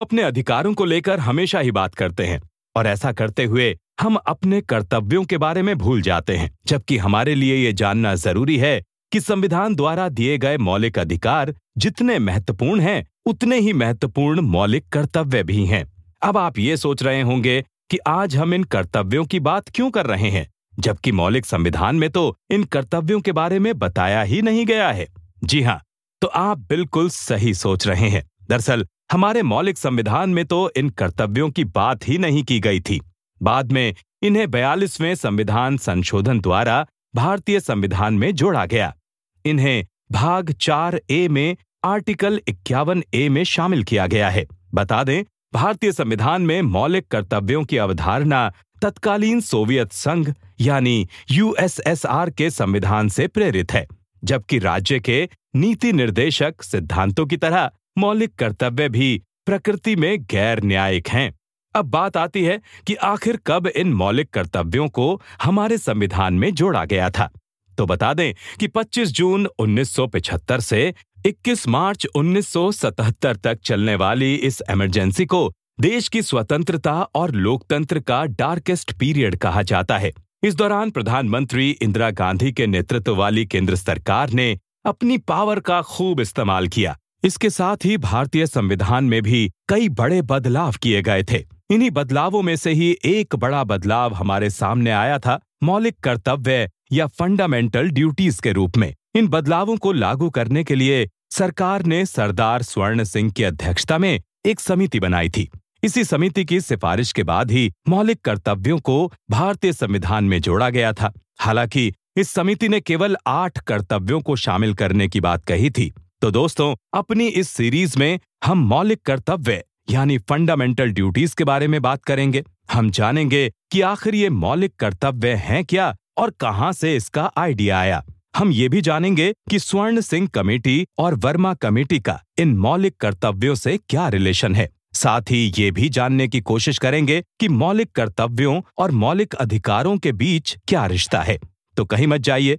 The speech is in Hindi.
अपने अधिकारों को लेकर हमेशा ही बात करते हैं और ऐसा करते हुए हम अपने कर्तव्यों के बारे में भूल जाते हैं, जबकि हमारे लिए ये जानना ज़रूरी है कि संविधान द्वारा दिए गए मौलिक अधिकार जितने महत्वपूर्ण हैं, उतने ही महत्वपूर्ण मौलिक कर्तव्य भी हैं। अब आप ये सोच रहे होंगे कि आज हम इन कर्तव्यों की बात क्यों कर रहे हैं, जबकि मौलिक संविधान में तो इन कर्तव्यों के बारे में बताया ही नहीं गया है। जी हाँ तो आप बिल्कुल सही सोच रहे हैं। दरअसल हमारे मौलिक संविधान में तो इन कर्तव्यों की बात ही नहीं की गई थी। बाद में इन्हें बयालीसवें संविधान संशोधन द्वारा भारतीय संविधान में जोड़ा गया। इन्हें भाग चार ए में आर्टिकल इक्यावन ए में शामिल किया गया है। बता दें, भारतीय संविधान में मौलिक कर्तव्यों की अवधारणा तत्कालीन सोवियत संघ यानी यूएसएसआर के संविधान से प्रेरित है, जबकि राज्य के नीति निर्देशक सिद्धांतों की तरह मौलिक कर्तव्य भी प्रकृति में गैर न्यायिक हैं। अब बात आती है कि आखिर कब इन मौलिक कर्तव्यों को हमारे संविधान में जोड़ा गया था। तो बता दें कि 25 जून 1975 से 21 मार्च 1977 तक चलने वाली इस इमरजेंसी को देश की स्वतंत्रता और लोकतंत्र का डार्केस्ट पीरियड कहा जाता है। इस दौरान प्रधानमंत्री इंदिरा गांधी के नेतृत्व वाली केंद्र सरकार ने अपनी पावर का खूब इस्तेमाल किया। इसके साथ ही भारतीय संविधान में भी कई बड़े बदलाव किए गए थे। इन्हीं बदलावों में से ही एक बड़ा बदलाव हमारे सामने आया था, मौलिक कर्तव्य या फंडामेंटल ड्यूटीज़ के रूप में। इन बदलावों को लागू करने के लिए सरकार ने सरदार स्वर्ण सिंह की अध्यक्षता में एक समिति बनाई थी। इसी समिति की सिफारिश के बाद ही मौलिक कर्तव्यों को भारतीय संविधान में जोड़ा गया था। हालाँकि इस समिति ने केवल आठ कर्तव्यों को शामिल करने की बात कही थी। तो दोस्तों, अपनी इस सीरीज़ में हम मौलिक कर्तव्य, यानी फंडामेंटल ड्यूटीज़ के बारे में बात करेंगे। हम जानेंगे कि आखिर ये मौलिक कर्तव्य हैं क्या और कहाँ से इसका आइडिया आया। हम ये भी जानेंगे कि स्वर्ण सिंह कमेटी और वर्मा कमेटी का इन मौलिक कर्तव्यों से क्या रिलेशन है। साथ ही ये भी जानने की कोशिश करेंगे कि मौलिक कर्तव्यों और मौलिक अधिकारों के बीच क्या रिश्ता है। तो कहीं मत जाइए